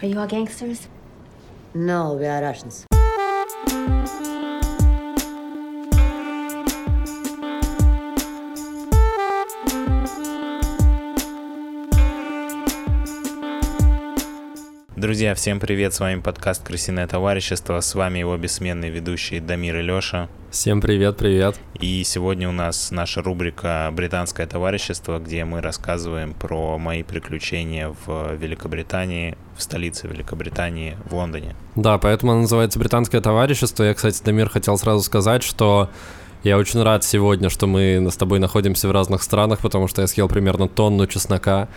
Are you all gangsters? No, we are Russians. Друзья, всем привет, с вами подкаст «Крысиное товарищество», с вами его бессменный ведущий Дамир и Лёша. Всем привет, привет. И сегодня у нас наша рубрика «Британское товарищество», где мы рассказываем про мои приключения в Великобритании, в столице Великобритании, в Лондоне. Да, поэтому оно называется «Британское товарищество». Я, кстати, Дамир, хотел сразу сказать, что я очень рад сегодня, что мы с тобой находимся в разных странах, потому что я съел примерно тонну чеснока,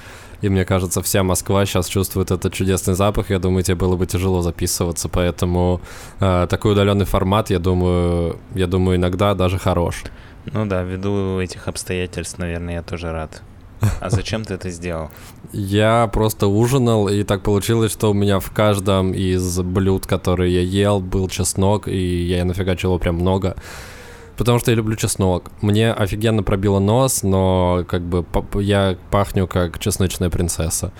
и мне кажется, вся Москва сейчас чувствует этот чудесный запах. Я думаю, тебе было бы тяжело записываться, поэтому э, такой удаленный формат, я думаю, я думаю, иногда даже хорош. Ну да, ввиду этих обстоятельств, наверное, я тоже рад. А зачем ты это сделал? Я просто ужинал, и так получилось, что у меня в каждом из блюд, которые я ел, был чеснок, и я нафигачил его прям много потому что я люблю чеснок. Мне офигенно пробило нос, но как бы я пахню как чесночная принцесса.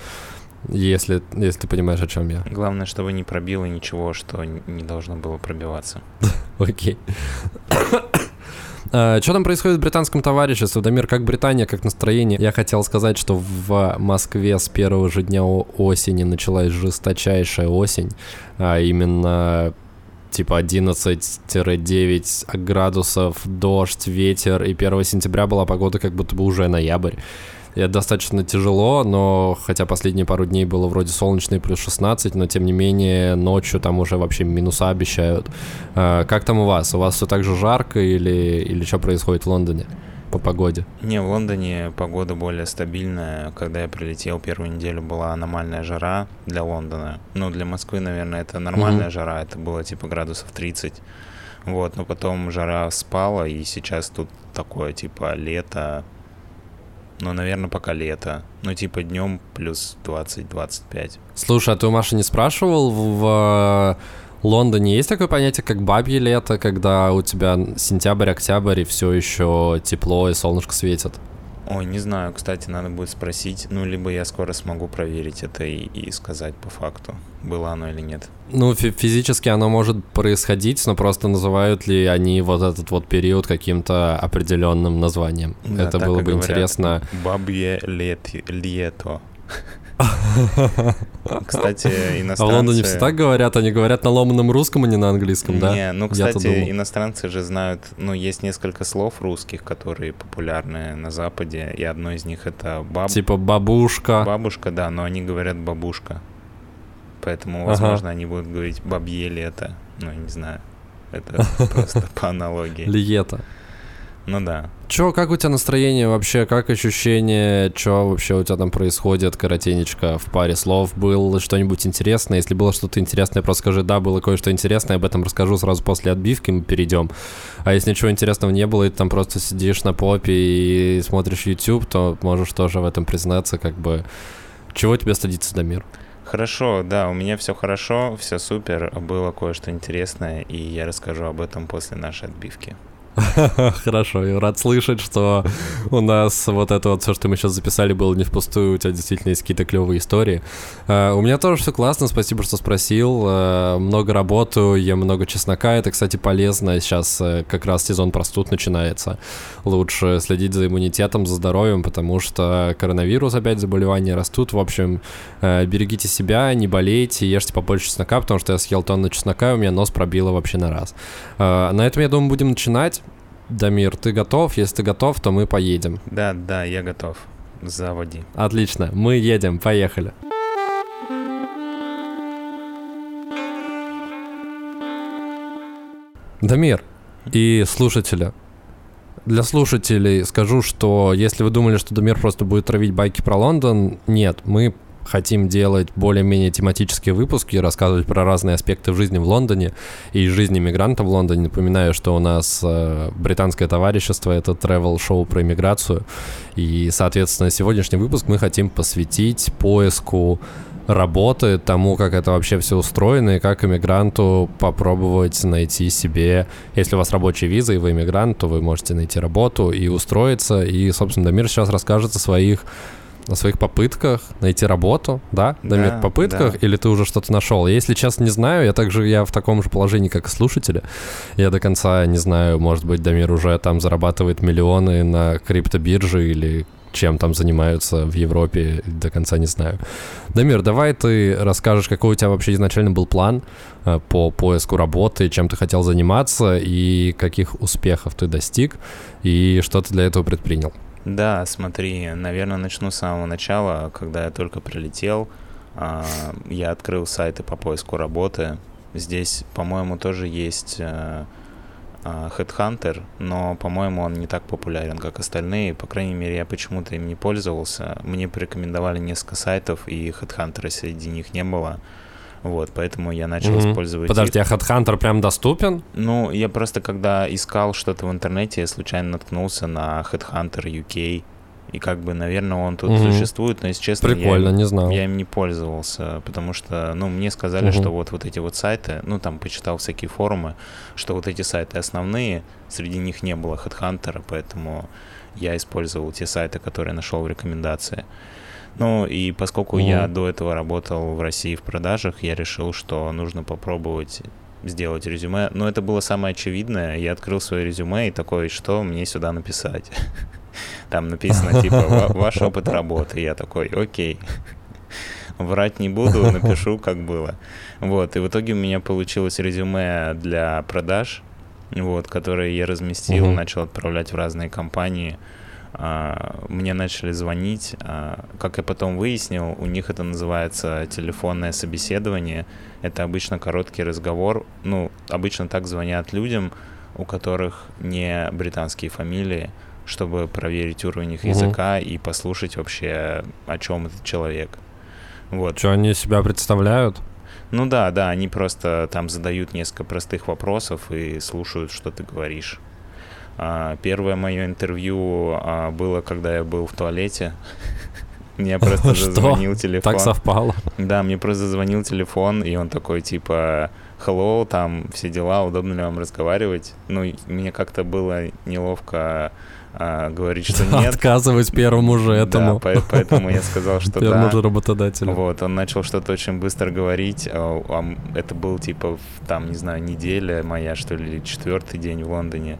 Если, если ты понимаешь, о чем я. Главное, чтобы не пробило ничего, что не должно было пробиваться. Окей. А, что там происходит в британском товариществе? Дамир, как Британия, как настроение? Я хотел сказать, что в Москве с первого же дня осени началась жесточайшая осень, а именно типа 11-9 градусов, дождь, ветер, и 1 сентября была погода как будто бы уже ноябрь. И это достаточно тяжело, но хотя последние пару дней было вроде солнечно и плюс 16, но тем не менее ночью там уже вообще минуса обещают. А, как там у вас? У вас все так же жарко или, или что происходит в Лондоне? По погоде? Не, в Лондоне погода более стабильная. Когда я прилетел, первую неделю была аномальная жара для Лондона. Ну, для Москвы, наверное, это нормальная mm-hmm. жара. Это было типа градусов 30. Вот, но потом жара спала, и сейчас тут такое типа лето. Ну, наверное, пока лето. Ну, типа днем плюс 20-25. Слушай, а ты у Маши не спрашивал в Лондоне есть такое понятие, как бабье лето, когда у тебя сентябрь, октябрь и все еще тепло и солнышко светит? Ой, не знаю, кстати, надо будет спросить. Ну, либо я скоро смогу проверить это и, и сказать по факту, было оно или нет. Ну, фи- физически оно может происходить, но просто называют ли они вот этот вот период каким-то определенным названием. Да, это было бы говорят, интересно. Бабье лет, лето. Кстати, иностранцы... А в Лондоне все так говорят? Они говорят на ломаном русском, а не на английском, да? Не, ну, кстати, иностранцы же знают... Ну, есть несколько слов русских, которые популярны на Западе, и одно из них это баб... Типа бабушка. Бабушка, да, но они говорят бабушка. Поэтому, возможно, ага. они будут говорить бабье лето. Ну, я не знаю. Это просто по аналогии. Лето. Ну да. Чё, как у тебя настроение вообще, как ощущение, чё вообще у тебя там происходит, коротенечко, в паре слов? Было что-нибудь интересное? Если было что-то интересное, просто скажи, да, было кое-что интересное, об этом расскажу сразу после отбивки, мы перейдем. А если ничего интересного не было, и ты там просто сидишь на попе и смотришь YouTube, то можешь тоже в этом признаться, как бы, чего тебе стыдиться, Дамир? Хорошо, да, у меня все хорошо, все супер, было кое-что интересное, и я расскажу об этом после нашей отбивки. Хорошо, я рад слышать, что у нас вот это вот все, что мы сейчас записали, было не впустую, у тебя действительно есть какие-то клевые истории. Uh, у меня тоже все классно, спасибо, что спросил. Uh, много работаю, ем много чеснока, это, кстати, полезно. Сейчас uh, как раз сезон простуд начинается. Лучше следить за иммунитетом, за здоровьем, потому что коронавирус, опять заболевания растут. В общем, берегите себя, не болейте, ешьте побольше чеснока, потому что я съел тонну чеснока, и у меня нос пробило вообще на раз. На этом, я думаю, будем начинать. Дамир, ты готов? Если ты готов, то мы поедем. Да, да, я готов. Заводи. Отлично, мы едем, поехали. Дамир и слушатели. Для слушателей скажу, что если вы думали, что Дамир просто будет травить байки про Лондон, нет, мы хотим делать более-менее тематические выпуски, рассказывать про разные аспекты жизни в Лондоне и жизни мигранта в Лондоне. Напоминаю, что у нас э, британское товарищество — это travel-шоу про иммиграцию. И, соответственно, сегодняшний выпуск мы хотим посвятить поиску работы, тому, как это вообще все устроено, и как иммигранту попробовать найти себе, если у вас рабочая виза, и вы иммигрант, то вы можете найти работу и устроиться. И, собственно, Дамир сейчас расскажет о своих о своих попытках найти работу, да, Дамир, Да, попытках, да. или ты уже что-то нашел? Я, Если честно, не знаю, я также я в таком же положении, как и слушатели. Я до конца не знаю, может быть, Дамир уже там зарабатывает миллионы на криптобирже или чем там занимаются в Европе, до конца не знаю. Дамир, давай ты расскажешь, какой у тебя вообще изначально был план э, по поиску работы, чем ты хотел заниматься и каких успехов ты достиг, и что ты для этого предпринял. Да, смотри, наверное, начну с самого начала. Когда я только прилетел, а, я открыл сайты по поиску работы. Здесь, по-моему, тоже есть э, а, Headhunter, но, по-моему, он не так популярен, как остальные. По крайней мере, я почему-то им не пользовался. Мне порекомендовали несколько сайтов, и Headhunter среди них не было. Вот, поэтому я начал Мгм. использовать... Подожди, их. а HeadHunter прям доступен? Ну, я просто когда искал что-то в интернете, я случайно наткнулся на Headhunter UK. И как бы, наверное, он тут Мгм. существует, но, если честно, я Прикольно, им- не знал. я им не пользовался, потому что, ну, мне сказали, Мгм. что вот, вот эти вот сайты, ну, там почитал всякие форумы, что вот эти сайты основные, среди них не было HeadHunter, поэтому я использовал те сайты, которые нашел в рекомендации. Ну, и поскольку я Мгм. до этого работал в России в продажах, я решил, что нужно попробовать сделать резюме. Но это было самое очевидное. Я открыл свое резюме и такой, что мне сюда написать? Там написано, типа, «Ва- ваш опыт работы. Я такой, окей. Врать не буду, напишу, как было. Вот, и в итоге у меня получилось резюме для продаж, вот, которое я разместил, начал отправлять в разные компании. А, Мне начали звонить. а, Как я потом выяснил, у них это называется телефонное собеседование. Это обычно короткий разговор. Ну, обычно так звонят людям, у которых не британские фамилии, чтобы проверить уровень их Мгм. языка и послушать вообще, о чем этот человек. Вот. Что они себя представляют? Ну да, да, они просто там задают несколько простых вопросов и слушают, что ты говоришь. А, Первое мое интервью а, было, когда я был в туалете. Мне просто Что? зазвонил телефон. Так совпало. Да, мне просто зазвонил телефон, и он такой, типа, hello, там, все дела, удобно ли вам разговаривать? Ну, мне как-то было неловко а, говорить, что нет. Отказывать первому же Да, этому. по- поэтому я сказал, что Первому да. же работодателю. Вот, он начал что-то очень быстро говорить. а, а Это был типа, там, не знаю, неделя моя, что ли, или четвертый день в Лондоне.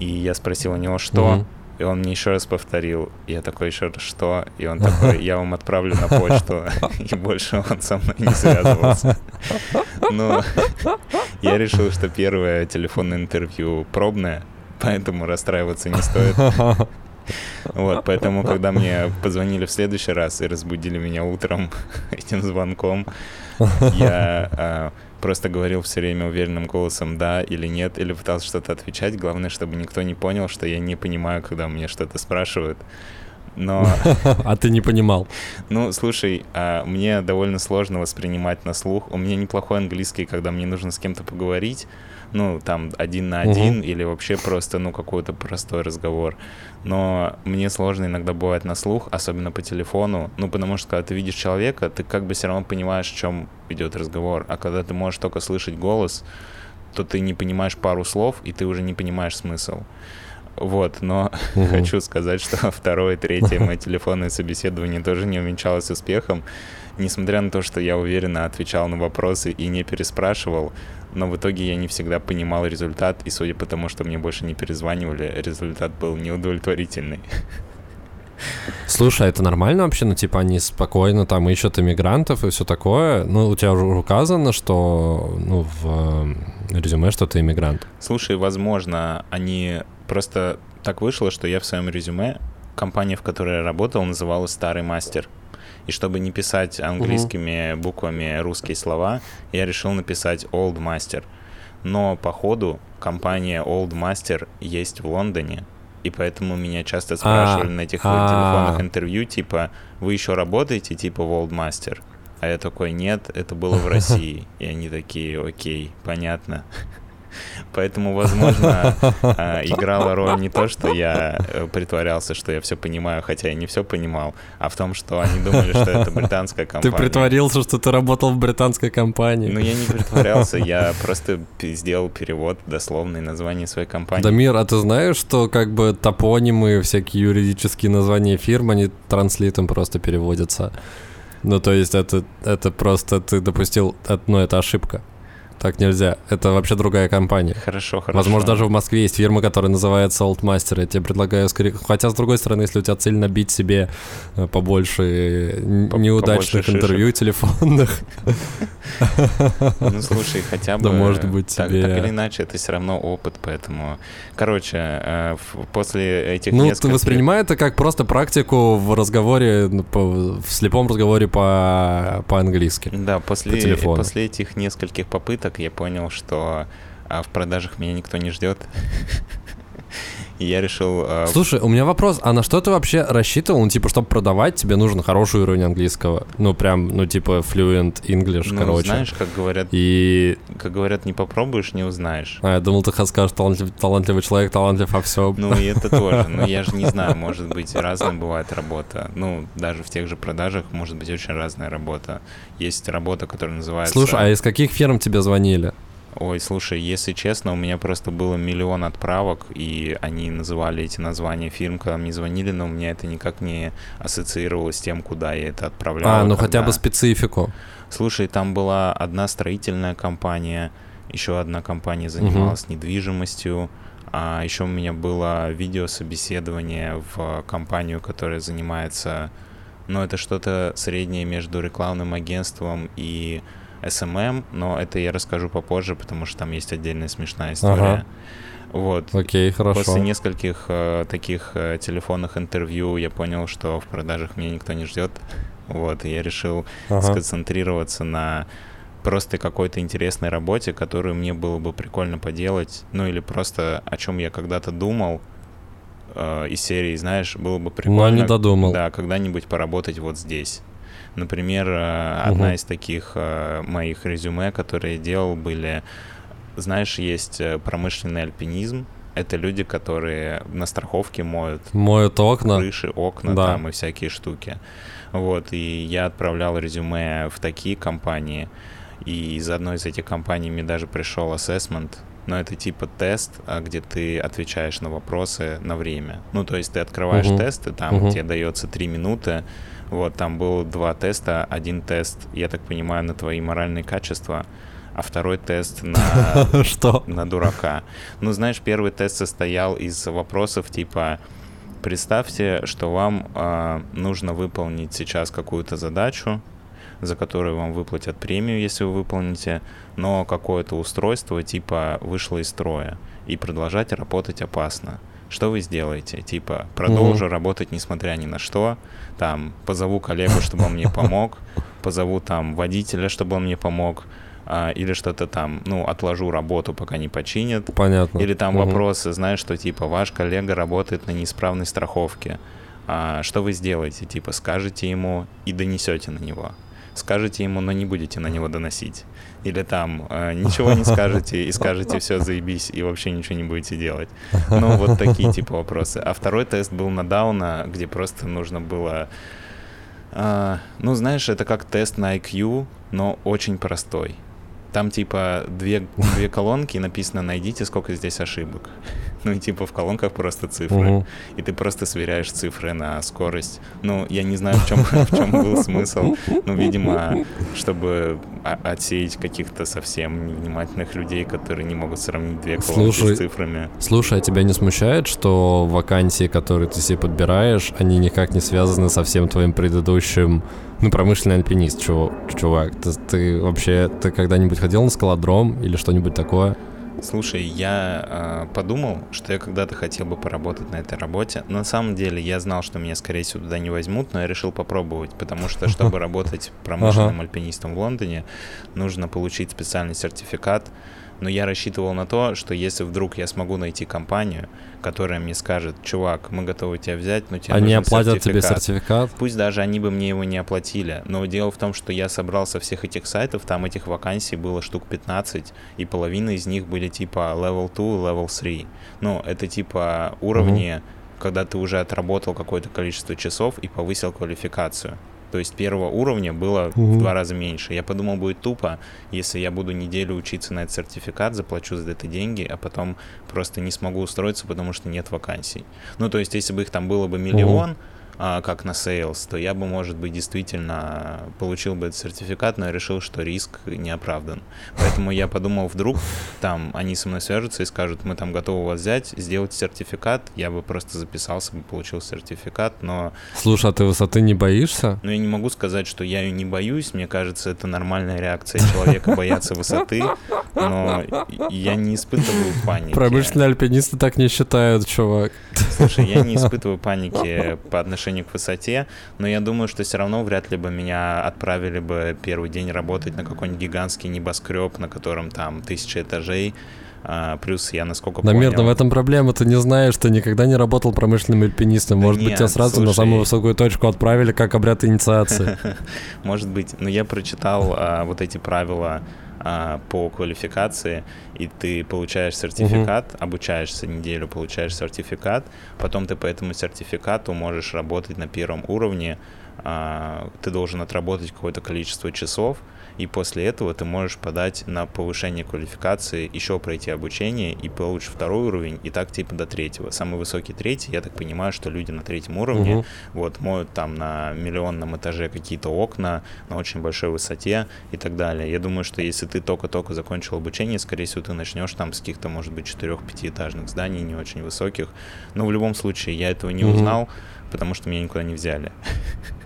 И я спросил у него, что? И он мне еще раз повторил. Я такой, еще раз, что? И он такой, я вам отправлю на почту. И больше он со мной не связывался. Но я решил, что первое телефонное интервью пробное, поэтому расстраиваться не стоит. Вот, поэтому, когда мне позвонили в следующий раз и разбудили меня утром этим звонком, я а, просто говорил все время уверенным голосом «да» или «нет», или пытался что-то отвечать. Главное, чтобы никто не понял, что я не понимаю, когда мне что-то спрашивают. Но, А ты не понимал. ну, слушай, а, мне довольно сложно воспринимать на слух. У меня неплохой английский, когда мне нужно с кем-то поговорить, ну, там, один на один, Мгм. или вообще просто, ну, какой-то простой разговор. Но мне сложно иногда бывает на слух, особенно по телефону, ну, потому что когда ты видишь человека, ты как бы все равно понимаешь, о чем идет разговор. А когда ты можешь только слышать голос, то ты не понимаешь пару слов, и ты уже не понимаешь смысл. Вот, но Мгм. хочу сказать, что второе, третье мое телефонное собеседование тоже не увенчалось успехом. Несмотря на то, что я уверенно отвечал на вопросы и не переспрашивал, но в итоге я не всегда понимал результат, и судя по тому, что мне больше не перезванивали, результат был неудовлетворительный. Слушай, а это нормально вообще? Ну, типа, они спокойно там ищут иммигрантов и все такое. Ну, у тебя уже указано, что, ну, в э, резюме, что ты иммигрант. Слушай, возможно, они просто так вышло, что я в своем резюме компания, в которой я работал, называлась Старый мастер. И чтобы не писать английскими буквами русские слова, я решил написать Old Master. Но по ходу компания Old Master есть в Лондоне, и поэтому меня часто спрашивали на этих а. телефонных интервью, типа, вы еще работаете, типа, в Old Master? А я такой, нет, это было в России. И они такие, окей, понятно. Поэтому, возможно, а, играла роль не то, что я э, притворялся, что я все понимаю, хотя я не все понимал, а в том, что они думали, что это британская компания. Ты притворился, что ты работал в британской компании. Ну, я не притворялся, я просто сделал перевод дословный название своей компании. Дамир, а ты знаешь, что как бы топонимы, всякие юридические названия фирм, они транслитом просто переводятся? Ну, то есть это, это просто ты допустил, ну, это ошибка. Так нельзя. Это вообще другая компания. Хорошо, хорошо. Возможно, даже в Москве есть фирма, которая называется Oldmaster. Я тебе предлагаю скорее... Хотя, с другой стороны, если у тебя цель набить себе э, побольше По неудачных побольше интервью телефонных... Ну, слушай, хотя бы... Да, может быть, тебе... Так или иначе, это все равно опыт, поэтому... Короче, э, после этих Ну, ты воспринимай это как просто практику в разговоре, ну, в слепом разговоре по-английски. Да, после, после этих нескольких попыток так я понял, что а, в продажах меня никто не ждет. И я решил... Э... Слушай, у меня вопрос, а на что ты вообще рассчитывал? Ну, типа, чтобы продавать, тебе нужен хороший уровень английского. Ну, прям, ну, типа, fluent English, ну, короче. знаешь, как говорят... И... Как говорят, не попробуешь, не узнаешь. А, я думал, ты скажешь, талантлив, талантливый человек, талантлив во всем. Ну, и это тоже. Ну, я же не знаю, может быть, разная бывает работа. Ну, даже в тех же продажах может быть очень разная работа. Есть работа, которая называется... Слушай, а из каких фирм тебе звонили? Ой, слушай, если честно, у меня просто было миллион отправок, и они называли эти названия фирм, когда мне звонили, но у меня это никак не ассоциировалось с тем, куда я это отправлял. А, ну когда... хотя бы специфику. Слушай, там была одна строительная компания, еще одна компания занималась угу. недвижимостью, а еще у меня было видеособеседование в компанию, которая занимается, ну это что-то среднее между рекламным агентством и SMM, но это я расскажу попозже, потому что там есть отдельная смешная история. Ага. Вот. Окей, хорошо. После нескольких э, таких э, телефонных интервью я понял, что в продажах меня никто не ждет. Вот, и я решил ага. сконцентрироваться на просто какой-то интересной работе, которую мне было бы прикольно поделать, ну или просто о чем я когда-то думал э, из серии, знаешь, было бы прикольно. Но не додумал. Да, когда-нибудь поработать вот здесь. Например, э, одна угу. из таких э, моих резюме, которые я делал, были, знаешь, есть э, промышленный альпинизм, это люди, которые на страховке моют, моют окна, крыши, окна да. там и всякие штуки. Вот, и я отправлял резюме в такие компании, и из одной из этих компаний мне даже пришел ассессмент, но это типа тест, а, где ты отвечаешь на вопросы на время. Ну, то есть ты открываешь uh-huh. тест, и там uh-huh. тебе дается три минуты, вот, там было два теста. Один тест, я так понимаю, на твои моральные качества, а второй тест на, Что? на дурака. Ну, знаешь, первый тест состоял из вопросов типа представьте, что вам э, нужно выполнить сейчас какую-то задачу, за которую вам выплатят премию, если вы выполните, но какое-то устройство типа вышло из строя, и продолжать работать опасно что вы сделаете? Типа, продолжу угу. работать несмотря ни на что, там, позову коллегу, чтобы он мне помог, позову там водителя, чтобы он мне помог, а, или что-то там, ну, отложу работу, пока не починят. Понятно. Или там угу. вопросы, знаешь, что типа, ваш коллега работает на неисправной страховке, а, что вы сделаете? Типа, скажете ему и донесете на него. Скажете ему, но не будете на него доносить или там э, ничего не скажете и скажете все заебись и вообще ничего не будете делать. Ну, вот такие типа вопросы. А второй тест был на Дауна, где просто нужно было... Э, ну, знаешь, это как тест на IQ, но очень простой. Там типа две, две колонки, написано «найдите, сколько здесь ошибок». Ну типа в колонках просто цифры. Угу. И ты просто сверяешь цифры на скорость. Ну, я не знаю, в чем, в чем был смысл. Ну, видимо, чтобы отсеять каких-то совсем невнимательных людей, которые не могут сравнить две колонки слушай, с цифрами. Слушай, а тебя не смущает, что вакансии, которые ты себе подбираешь, они никак не связаны со всем твоим предыдущим ну, промышленный альпинист, чувак. Ты, ты вообще, ты когда-нибудь ходил на скалодром или что-нибудь такое? Слушай, я э, подумал, что я когда-то хотел бы поработать на этой работе. На самом деле я знал, что меня, скорее всего, туда не возьмут, но я решил попробовать, потому что, чтобы работать промышленным альпинистом в Лондоне, нужно получить специальный сертификат Но я рассчитывал на то, что если вдруг я смогу найти компанию, которая мне скажет, чувак, мы готовы тебя взять, но тебе Они оплатят тебе сертификат». сертификат? Пусть даже они бы мне его не оплатили, но дело в том, что я собрал со всех этих сайтов, там этих вакансий было штук 15, и половина из них были типа level 2, level 3. Ну, это типа уровни, когда ты уже отработал какое-то количество часов и повысил квалификацию. То есть первого уровня было в Мгм. два раза меньше. Я подумал, будет тупо, если я буду неделю учиться на этот сертификат, заплачу за это деньги, а потом просто не смогу устроиться, потому что нет вакансий. Ну, то есть, если бы их там было бы миллион, а, как на Sales, то я бы, может быть, действительно получил бы этот сертификат, но я решил, что риск не оправдан. Поэтому я подумал, вдруг там они со мной свяжутся и скажут, мы там готовы вас взять, сделать сертификат, я бы просто записался бы, получил сертификат, но, Слушай, а ты высоты не боишься? но я не могу сказать, что я ее не боюсь, мне кажется, это нормальная реакция человека бояться высоты, но я не испытываю паники. Промышленные альпинисты так не считают, чувак. Слушай, я не испытываю паники по отношению к высоте, но я думаю, что все равно вряд ли бы меня отправили бы первый день работать на какой-нибудь гигантский небоскреб, на котором там тысяча этажей. А, плюс я, насколько Наверное, понял... в этом проблема. Ты не знаешь, ты никогда не работал промышленным альпинистом. Да Может быть, нет, тебя сразу на слушай. самую высокую точку отправили, как обряд инициации. Может быть, но я прочитал а, вот эти правила а, по квалификации, и ты получаешь сертификат, обучаешься неделю, получаешь сертификат, потом ты по этому сертификату можешь работать на первом уровне, а, ты должен отработать какое-то количество часов, и после этого ты можешь подать на повышение квалификации, еще пройти обучение и получишь второй уровень, и так типа до третьего. Самый высокий третий, я так понимаю, что люди на третьем уровне Мгм. вот, моют там на миллионном этаже какие-то окна на очень большой высоте и так далее. Я думаю, что если ты только-только закончил обучение, скорее всего, ты начнешь там с каких-то, может быть, четырех-пятиэтажных зданий, не очень высоких. Но в любом случае, я этого не Мгм. узнал, потому что меня никуда не взяли.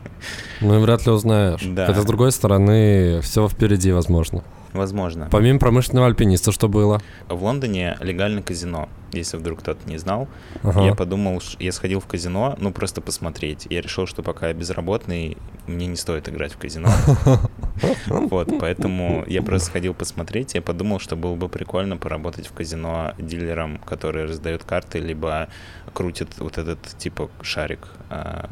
Ну, вряд ли узнаешь. Да. Хотя, с другой стороны, все впереди, возможно. Возможно. Помимо промышленного альпиниста, что было? В Лондоне легально казино, если вдруг кто-то не знал. Ага. Я подумал, я сходил в казино, ну просто посмотреть. Я решил, что пока я безработный, мне не стоит играть в казино. Вот, поэтому я просто сходил посмотреть. Я подумал, что было бы прикольно поработать в казино дилером, который раздает карты, либо крутит вот этот типа шарик а,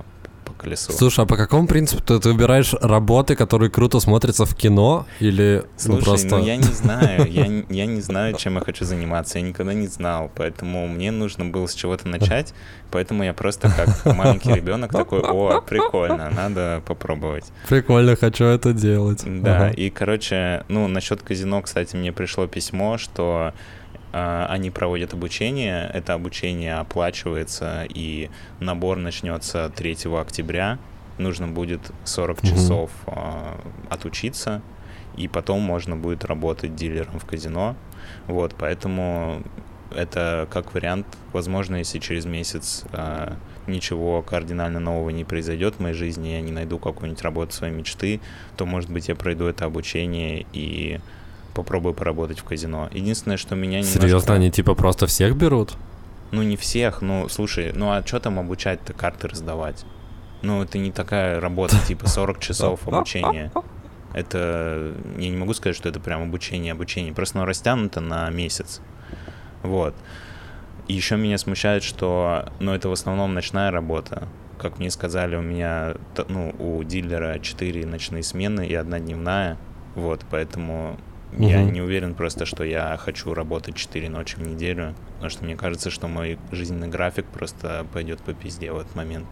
колесу. Слушай, а по какому принципу ты, ты выбираешь работы, которые круто смотрятся в кино? Или ну, Слушай, просто... ну я не знаю, я, не- я не знаю, чем я хочу заниматься, я никогда не знал, поэтому мне нужно было с чего-то начать, поэтому я просто как маленький ребенок такой, о, прикольно, надо попробовать. Прикольно, хочу это делать. Да, Ага. и, короче, ну, насчет казино, кстати, мне пришло письмо, что они проводят обучение, это обучение оплачивается, и набор начнется 3 октября, нужно будет 40 Мгм. часов а, отучиться, и потом можно будет работать дилером в казино, вот, поэтому это как вариант, возможно, если через месяц а, ничего кардинально нового не произойдет в моей жизни, я не найду какую-нибудь работу своей мечты, то, может быть, я пройду это обучение и попробую поработать в казино. Единственное, что меня немножко... Серьезно, они типа просто всех берут? Ну, не всех, ну, слушай, ну, а что там обучать-то, карты раздавать? Ну, это не такая работа, типа 40 часов обучения. Это, я не могу сказать, что это прям обучение, обучение, просто оно растянуто на месяц. Вот. И еще меня смущает, что, ну, это в основном ночная работа. Как мне сказали, у меня, ну, у дилера 4 ночные смены и одна дневная. Вот, поэтому я Мгм. не уверен просто, что я хочу работать 4 ночи в неделю, потому что мне кажется, что мой жизненный график просто пойдет по пизде в этот момент.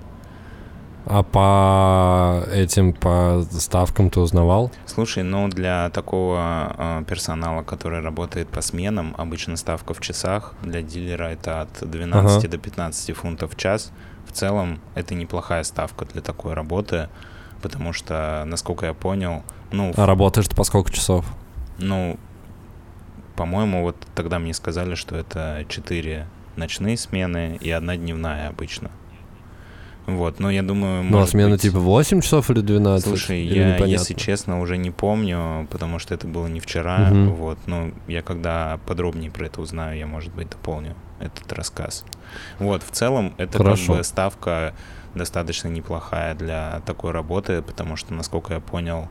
А по этим, по ставкам ты узнавал? Слушай, ну для такого э, персонала, который работает по сменам, обычно ставка в часах, для дилера это от 12 Ага. до 15 фунтов в час. В целом это неплохая ставка для такой работы, потому что, насколько я понял, ну, А работаешь ты по сколько часов? Ну, по-моему, вот тогда мне сказали, что это 4 ночные смены и одна дневная обычно. Вот, но я думаю, Ну, а смена быть- типа 8 часов или 12? Слушай, Или я, непонятно? если честно, уже не помню, потому что это было не вчера. Мгм. Вот, ну, я когда подробнее про это узнаю, я, может быть, дополню этот рассказ. Вот, в целом, это Хорошо. как бы ставка достаточно неплохая для такой работы, потому что, насколько я понял,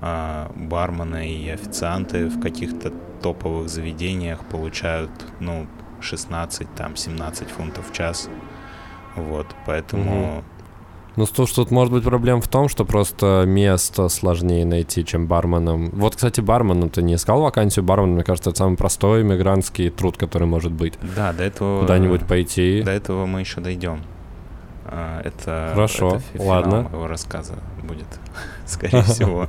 а, бармены и официанты в каких-то топовых заведениях получают, ну, 16, там, 17 фунтов в час. Вот, поэтому... Угу. Ну, что тут может быть проблема в том, что просто место сложнее найти, чем барменом. Вот, кстати, барменом ты не искал вакансию бармена? Мне кажется, это самый простой иммигрантский труд, который может быть. Да, до этого... Куда-нибудь пойти. До этого мы еще дойдем. А, это, Хорошо, это ладно. моего рассказа будет, скорее всего.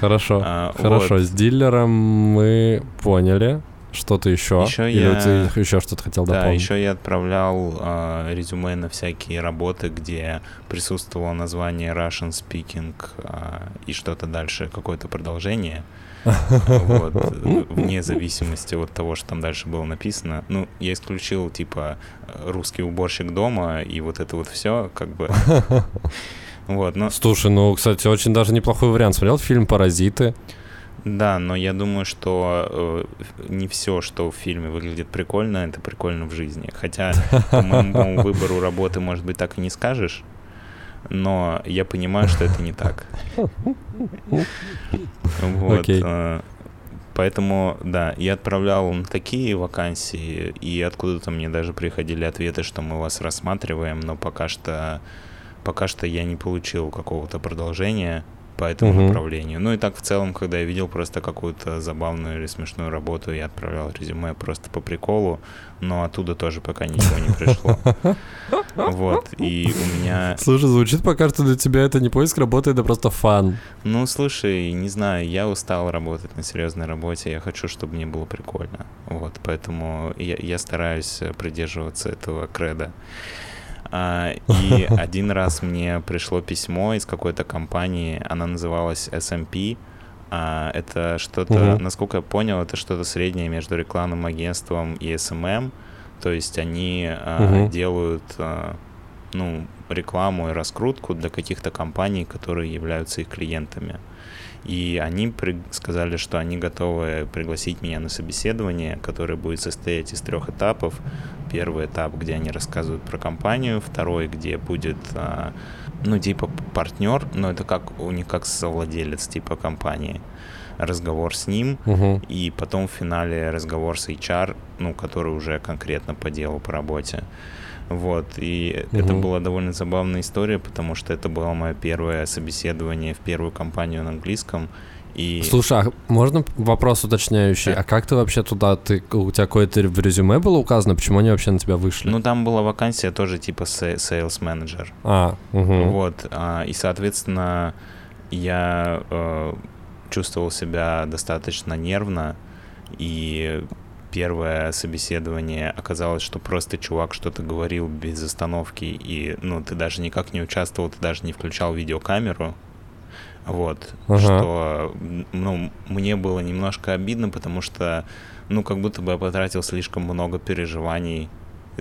Хорошо, А, хорошо. вот. С дилером мы поняли. Что-то еще? Еще Или я- ты еще что-то хотел Да, дополнить? еще я отправлял а, резюме на всякие работы, где присутствовало название Russian Speaking и что-то дальше, какое-то продолжение. Вот, вне зависимости от того, что там дальше было написано. Ну, я исключил, типа, э, русский уборщик дома и вот это вот все, как бы. Вот, но Слушай, ну, кстати, очень даже неплохой вариант. Смотрел фильм «Паразиты»? Да, но я думаю, что э, не все, что в фильме выглядит прикольно, это прикольно в жизни. Хотя по моему выбору работы, может быть, так и не скажешь, но я понимаю, что это не так. Вот. Э, Поэтому, да, я отправлял на такие вакансии, и откуда-то мне даже приходили ответы, что мы вас рассматриваем, но пока что, пока что я не получил какого-то продолжения по этому Мгм. направлению. Ну и так в целом, когда я видел просто какую-то забавную или смешную работу, я отправлял резюме просто по приколу, но оттуда тоже пока ничего не пришло. Вот, и у меня... Слушай, звучит пока что для тебя это не поиск работы, это просто фан. Ну, слушай, не знаю, я устал работать на серьезной работе, я хочу, чтобы мне было прикольно. Вот, поэтому я, я стараюсь э, придерживаться этого креда. А, и один раз мне пришло письмо из какой-то компании, она называлась SMP. А, это что-то, насколько я понял, это что-то среднее между рекламным агентством и SMM. То есть они а, делают ну, рекламу и раскрутку для каких-то компаний, которые являются их клиентами. И они при- сказали, что они готовы пригласить меня на собеседование, которое будет состоять из трех этапов. Первый этап, где они рассказывают про компанию, второй, где будет, а, ну, типа партнер, но это как у них как совладелец типа компании, разговор с ним, Мгм. и потом в финале разговор с HR, ну, который уже конкретно по делу, по работе. Вот, и это Мгм. была довольно забавная история, потому что это было мое первое собеседование в первую компанию на английском, и... Слушай, а можно вопрос уточняющий? Да. А как ты вообще туда, ты, у тебя какое-то в резюме было указано, почему они вообще на тебя вышли? Ну, там была вакансия тоже типа sales manager. а, мгм. Вот, а, и, соответственно, я э, чувствовал себя достаточно нервно, и первое собеседование оказалось, что просто чувак что-то говорил без остановки, и, ну, ты даже никак не участвовал, ты даже не включал видеокамеру, вот, Ага. что, ну, мне было немножко обидно, потому что, ну, как будто бы я потратил слишком много переживаний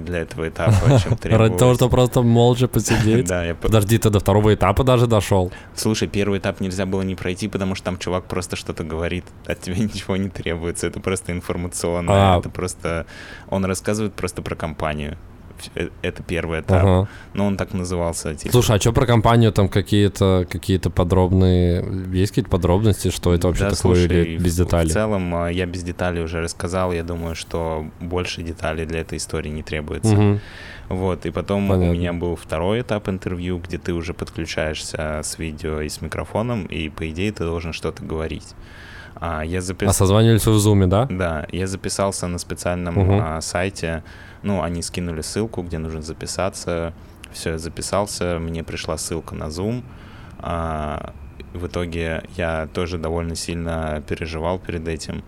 для этого этапа, чем Ради того, требовалось. чтобы просто молча посидеть? Да, я по- Подожди, ты до второго этапа даже дошел? Слушай, первый этап нельзя было не пройти, потому что там чувак просто что-то говорит, от тебя ничего не требуется, это просто информационное, А. это просто... Он рассказывает просто про компанию. Э, Это первый этап. Ага. Но он так назывался. Типа, Слушай, а что про компанию там какие-то какие-то подробные... Есть какие-то подробности, что это вообще да, такое слушай, или без деталей? В целом, а, я без деталей уже рассказал. Я думаю, что больше деталей для этой истории не требуется. Мгм. Вот, и потом Понятно. у меня был второй этап интервью, где ты уже подключаешься с видео и с микрофоном, и, по идее, ты должен что-то говорить. А, я запис... А созванивались в зуме, да? Да, я записался на специальном Мгм. а, сайте. Ну, они скинули ссылку, где нужно записаться. Все, я записался, мне пришла ссылка на Zoom. А, в итоге я тоже довольно сильно переживал перед этим.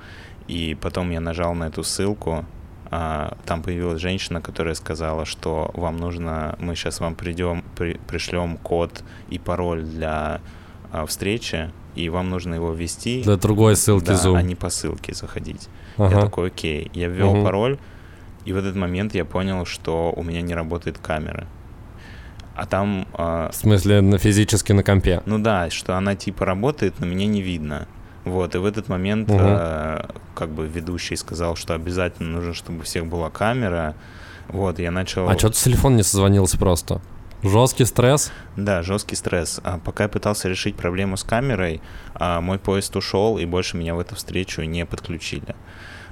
И потом я нажал на эту ссылку. а, там появилась женщина, которая сказала, что вам нужно, мы сейчас вам придем, при- пришлем код и пароль для а, встречи, и вам нужно его ввести. Для другой ссылки да, Zoom. а не по ссылке заходить. Я Ага. такой, окей. Я ввел Мгм. пароль, и в этот момент я понял, что у меня не работает камера. А там, а, В смысле, на физически на компе? ну да, что она типа работает, но меня не видно. Вот, и в этот момент Мгм. а, как бы ведущий сказал, что обязательно нужно, чтобы у всех была камера. Вот, я начал... А что ты с телефона не созвонился просто? Жесткий стресс? Да, жесткий стресс. А пока я пытался решить проблему с камерой, а, мой поезд ушел, и больше меня в эту встречу не подключили.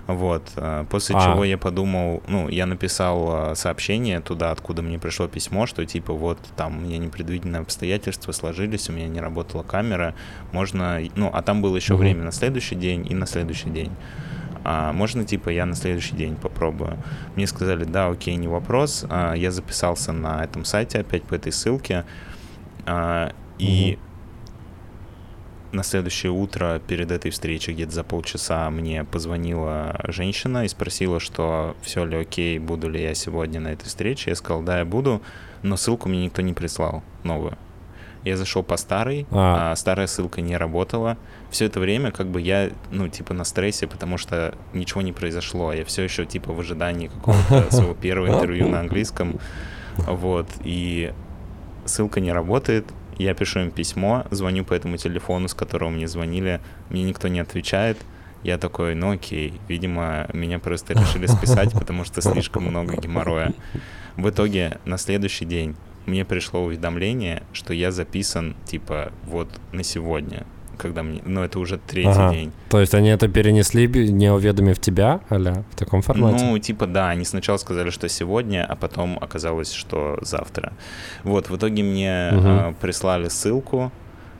Вот. а, После А. чего я подумал, ну, я написал а, сообщение туда, откуда мне пришло письмо, что типа вот там у меня непредвиденные обстоятельства сложились, у меня не работала камера, можно, ну, а там было еще Мгм. время на следующий день и на следующий день. А, можно, типа, я на следующий день попробую. Мне сказали, да, окей, не вопрос. А, я записался на этом сайте опять по этой ссылке. А, и на следующее утро перед этой встречей, где-то за полчаса, мне позвонила женщина и спросила, что все ли окей, буду ли я сегодня на этой встрече. Я сказал, да, я буду, но ссылку мне никто не прислал, новую. Я зашел по старой, А. а старая ссылка не работала. Все это время как бы я, ну, типа на стрессе, потому что ничего не произошло. Я все еще типа в ожидании какого-то своего первого интервью на английском. Вот, и ссылка не работает. Я пишу им письмо, звоню по этому телефону, с которого мне звонили, мне никто не отвечает. Я такой, ну окей, видимо, меня просто решили списать, потому что слишком много геморроя. В итоге на следующий день мне пришло уведомление, что я записан, типа, вот на сегодня, когда мне, ну это уже третий Ага. день. То есть они это перенесли, не уведомив тебя, аля, в таком формате? Ну, типа, да, они сначала сказали, что сегодня, а потом оказалось, что завтра. Вот, в итоге мне Мгм. э, прислали ссылку.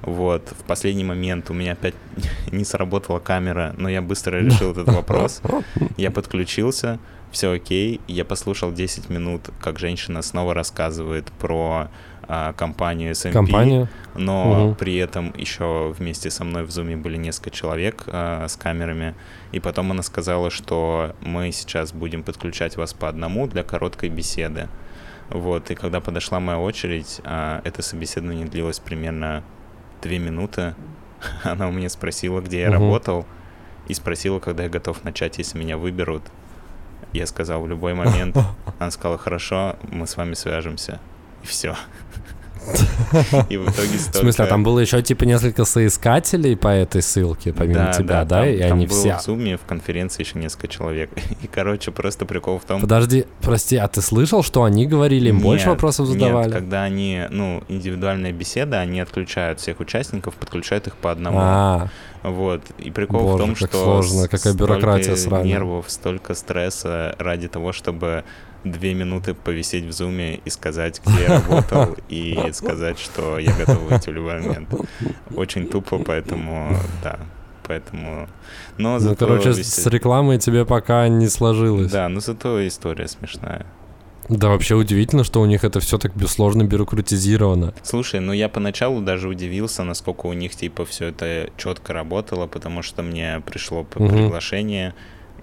Вот, в последний момент у меня опять не сработала камера, но я быстро решил этот вопрос. Я подключился, все окей. Я послушал 10 минут, как женщина снова рассказывает про а, компанию SMP. Компания? Но Мгм. при этом еще вместе со мной в зуме были несколько человек а, с камерами. И потом она сказала, что мы сейчас будем подключать вас по одному для короткой беседы. Вот, и когда подошла моя очередь, а, это собеседование длилось примерно две минуты. Она у меня спросила, где я Мгм. работал, и спросила, когда я готов начать, если меня выберут. Я сказал в любой момент. Она сказала, хорошо, мы с вами свяжемся. И все. И в итоге В смысле, а там было еще типа несколько соискателей по этой ссылке, помимо тебя, да? там- И там они было все... в зуме, в конференции еще несколько человек. И, короче, просто прикол в том... Подожди, прости, а ты слышал, что они говорили, им больше Нет, вопросов Нет, задавали? когда они, ну, индивидуальная беседа, они отключают всех участников, подключают их по одному. А, Вот. И прикол Боже, в том, как что сложно, какая столько бюрократия сраная. нервов, столько стресса ради того, чтобы две минуты повисеть в зуме и сказать, где я работал, и сказать, что я готов выйти в любой момент. Очень тупо, поэтому, да, поэтому... Но ну, зато короче, весел- с рекламой тебе пока не сложилось. Да, но зато история смешная. Да, вообще удивительно, что у них это все так сложно бюрократизировано. Слушай, ну я поначалу даже удивился, насколько у них типа все это четко работало, потому что мне пришло Мгм. приглашение,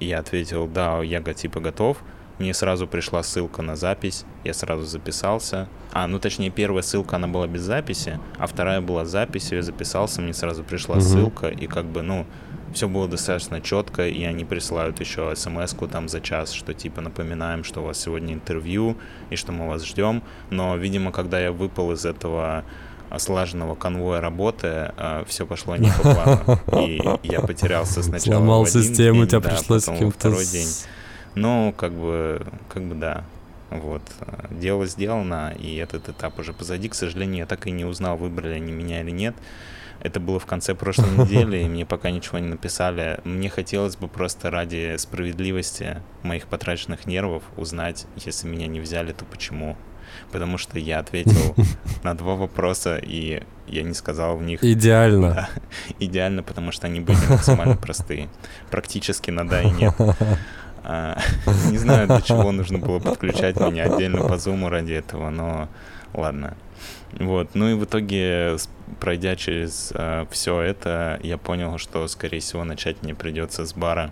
и я ответил, да, я типа готов. Мне сразу пришла ссылка на запись, я сразу записался. А, ну точнее, первая ссылка, она была без записи, а вторая была с записью, я записался, мне сразу пришла Мгм. ссылка, и как бы, ну, все было достаточно четко, и они присылают еще смс-ку там за час, что типа напоминаем, что у вас сегодня интервью, и что мы вас ждем. Но, видимо, когда я выпал из этого слаженного конвоя работы, все пошло не по плану. И я потерялся сначала Сломал систему, день, тебя да, пришлось каким-то... второй день. с- Ну, как бы, как бы да. Вот. э, Дело сделано, и этот этап уже позади. К сожалению, я так и не узнал, выбрали они меня или нет. Это было в конце прошлой недели, и мне пока ничего не написали. Мне хотелось бы просто ради справедливости моих потраченных нервов узнать, если меня не взяли, то почему. Потому что я ответил на два вопроса, и я не сказал в них Идеально. да, идеально, потому что они были максимально простые. Практически на да и нет. А, Не знаю, для чего нужно было подключать меня отдельно по зуму ради этого, но ладно. Вот, ну и в итоге, пройдя через все это, я понял, что, скорее всего, начать мне придется с бара.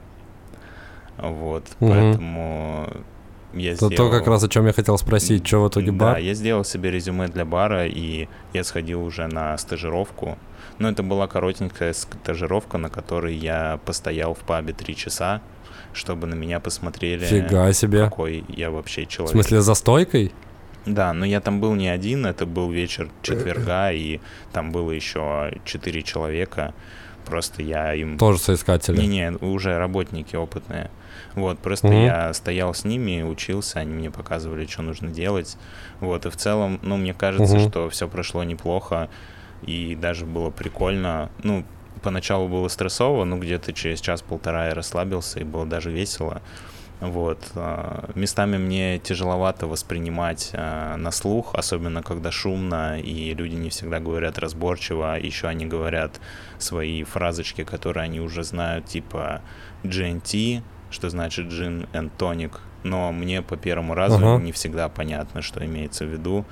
Вот, Мгм. поэтому я Это сделал... то, как раз о чем я хотел спросить, что в итоге Да, бар? я сделал себе резюме для бара, и я сходил уже на стажировку. Но это была коротенькая стажировка, на которой я постоял в пабе три часа, чтобы на меня посмотрели, Фига себе. какой я вообще В человек. смысле, за стойкой? Да, но я там был не один, это был вечер четверга, и там было еще четыре человека. Просто я им... Тоже соискатели? Не-не, уже работники опытные. Вот, просто Мгм. я стоял с ними, учился, они мне показывали, что нужно делать. Вот, и в целом, ну, мне кажется, Мгм. что все прошло неплохо, и даже было прикольно. Ну, поначалу было стрессово, но где-то через час-полтора я расслабился, и было даже весело. Вот. а, Местами мне тяжеловато воспринимать а, на слух, особенно когда шумно, и люди не всегда говорят разборчиво, еще они говорят свои фразочки, которые они уже знают, типа GNT, что значит Gin and Tonic, но мне по первому разу Ага. не всегда понятно, что имеется в виду.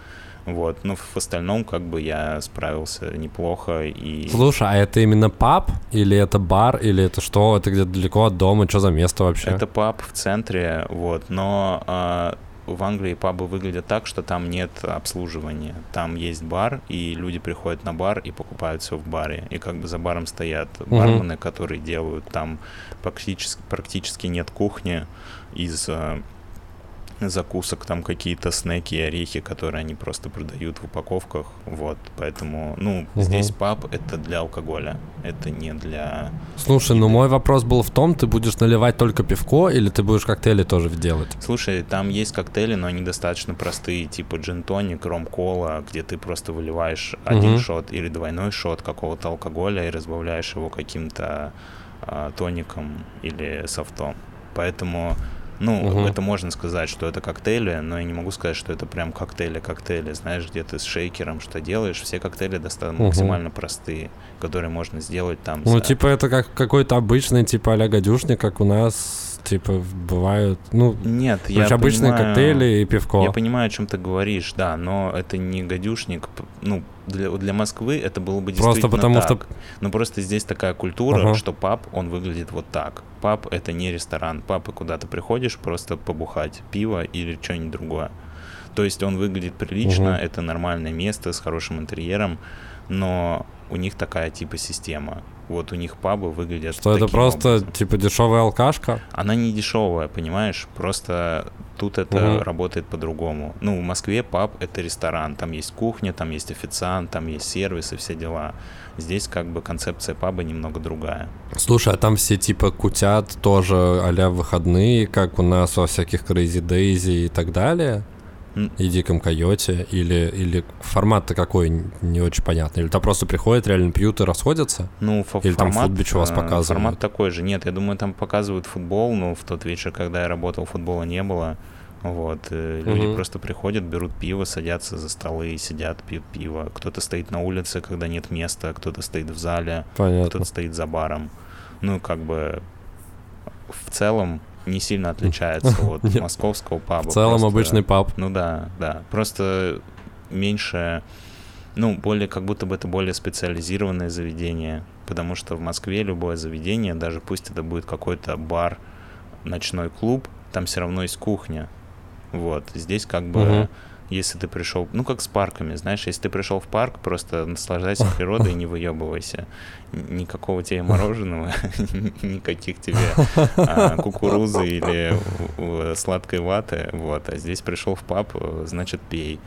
Вот, но в остальном как бы я справился неплохо и... Слушай, а это именно паб? Или это бар? Или это что? Это где-то далеко от дома? Что за место вообще? Это паб в центре, вот, но а, в Англии пабы выглядят так, что там нет обслуживания. Там есть бар, и люди приходят на бар и покупают все в баре. И как бы за баром стоят бармены, которые делают там практически, практически нет кухни из а, закусок, там какие-то снеки и орехи, которые они просто продают в упаковках. Вот, поэтому, ну, Мгм. здесь паб это для алкоголя, это не для Слушай, ну мой вопрос был в том, ты будешь наливать только пивко или ты будешь коктейли тоже делать? Слушай, там есть коктейли, но они достаточно простые, типа джин-тоник, ром-кола, где ты просто выливаешь один Мгм. шот или двойной шот какого-то алкоголя и разбавляешь его каким-то а, тоником или софтом. Поэтому, ну, Мгм. это можно сказать, что это коктейли, но я не могу сказать, что это прям коктейли-коктейли. Знаешь, где ты с шейкером что делаешь, все коктейли достаточно Мгм. максимально простые, которые можно сделать там Ну, за- типа это как какой-то обычный, типа а-ля гадюшник, как у нас, типа, бывают, ну, Нет, я короче, обычные понимаю- коктейли и пивко. Я понимаю, о чем ты говоришь, да, но это не гадюшник. Ну, для, для Москвы это было бы Просто действительно потому что- так. Но просто здесь такая культура, Ага. что паб, он выглядит вот так. Паб — это не ресторан. Паб, куда ты приходишь просто побухать пиво или что-нибудь другое. То есть он выглядит прилично, Мгм. это нормальное место с хорошим интерьером, но у них такая типа система. Вот у них пабы выглядят Что это просто, образом. типа, дешевая алкашка? Она не дешевая, понимаешь? Просто тут это Мгм. работает по-другому. Ну, в Москве паб — это ресторан. Там есть кухня, там есть официант, там есть сервис и все дела. Здесь как бы концепция паба немного другая. Слушай, а там все, типа, кутят тоже а-ля выходные, как у нас во всяких Crazy Daisy и так далее? И Диком Койоте? Или, или формат-то какой, не очень понятно? Или там просто приходят, реально пьют и расходятся? Ну, фо- Или там формат, футбич у вас э, показывают? Формат такой же. Нет, я думаю, там показывают футбол, но в тот вечер, когда я работал, футбола не было. Вот, э, люди Мгм. просто приходят, берут пиво, садятся за столы, сидят, пьют пиво. Кто-то стоит на улице, когда нет места, кто-то стоит в зале. Понятно. кто-то стоит за баром. Ну, как бы в целом не сильно отличается от московского паба. В целом Просто- обычный паб. Ну да, да. Просто меньше, ну, более, как будто бы это более специализированное заведение. Потому что в Москве любое заведение, даже пусть это будет какой-то бар, ночной клуб, там все равно есть кухня. Вот. Здесь как бы Мгм. Если ты пришел, ну как с парками, знаешь, если ты пришел в парк, просто наслаждайся природой и не выебывайся. Никакого тебе мороженого, никаких тебе а, кукурузы или сладкой ваты, вот. А здесь пришел в паб, значит пей.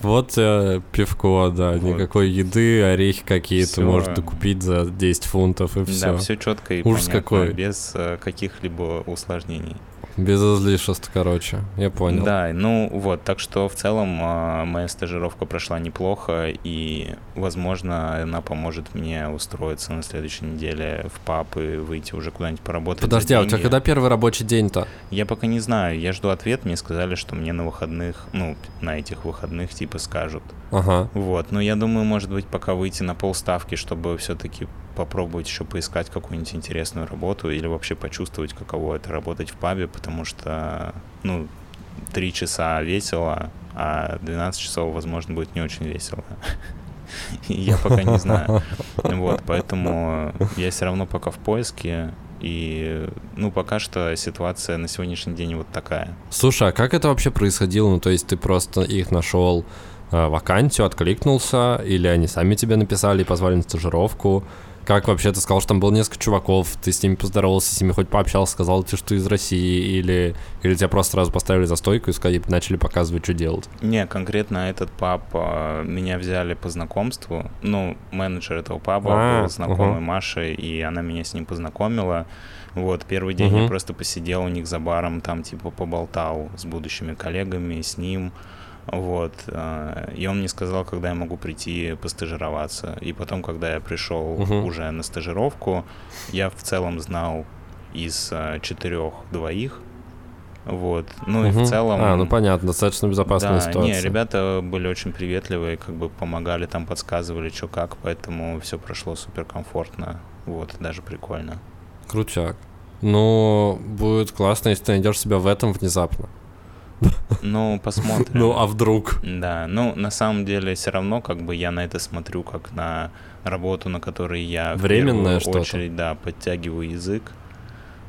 Вот э, пивко, да, Вот. никакой еды, орехи какие-то можно купить за 10 фунтов и все. Да, все четко и Ужас понятно, какой. без э, каких-либо усложнений. Без излишеств, короче, я понял. Да, ну вот, так что в целом а, моя стажировка прошла неплохо, и, возможно, она поможет мне устроиться на следующей неделе в паб и выйти уже куда-нибудь поработать. Подожди, а у тебя когда первый рабочий день-то? Я пока не знаю, я жду ответ, мне сказали, что мне на выходных, ну, на этих выходных типа скажут. Ага. Вот, но я думаю, может быть, пока выйти на полставки, чтобы все-таки попробовать еще поискать какую-нибудь интересную работу или вообще почувствовать, каково это работать в пабе, потому что, ну, три часа весело, а 12 часов, возможно, будет не очень весело. Я пока не знаю. Вот, поэтому я все равно пока в поиске. И, ну, пока что ситуация на сегодняшний день вот такая. Слушай, а как это вообще происходило? Ну, то есть ты просто их нашел э, вакансию, откликнулся, или они сами тебе написали и позвали на стажировку? Как вообще, ты сказал, что там было несколько чуваков, ты с ними поздоровался, с ними хоть пообщался, сказал тебе, что ты из России, или, или тебя просто сразу поставили за стойку и сказали, начали показывать, что делать? Не, конкретно этот паб а, меня взяли по знакомству. Ну, менеджер этого паба А, был знакомый ага. Машей, и она меня с ним познакомила. Вот, первый день я Мгм. просто посидел у них за баром, там, типа, поболтал с будущими коллегами, с ним. Вот. а, И он мне сказал, когда я могу прийти постажироваться. И потом, когда я пришел Мгм. уже на стажировку, я в целом знал из а, четырех двоих. Вот. Ну и Мгм. в целом... А, ну понятно, достаточно безопасная да, ситуация. не, ребята были очень приветливые, как бы помогали, там подсказывали, что как, поэтому все прошло супер комфортно. Вот, даже прикольно. Крутяк. Ну, будет классно, если ты найдешь себя в этом внезапно. Ну, посмотрим. Ну, а вдруг? Да, ну, на самом деле, все равно, как бы, я на это смотрю, как на работу, на которой я в Временное первую что-то. очередь, да, подтягиваю язык.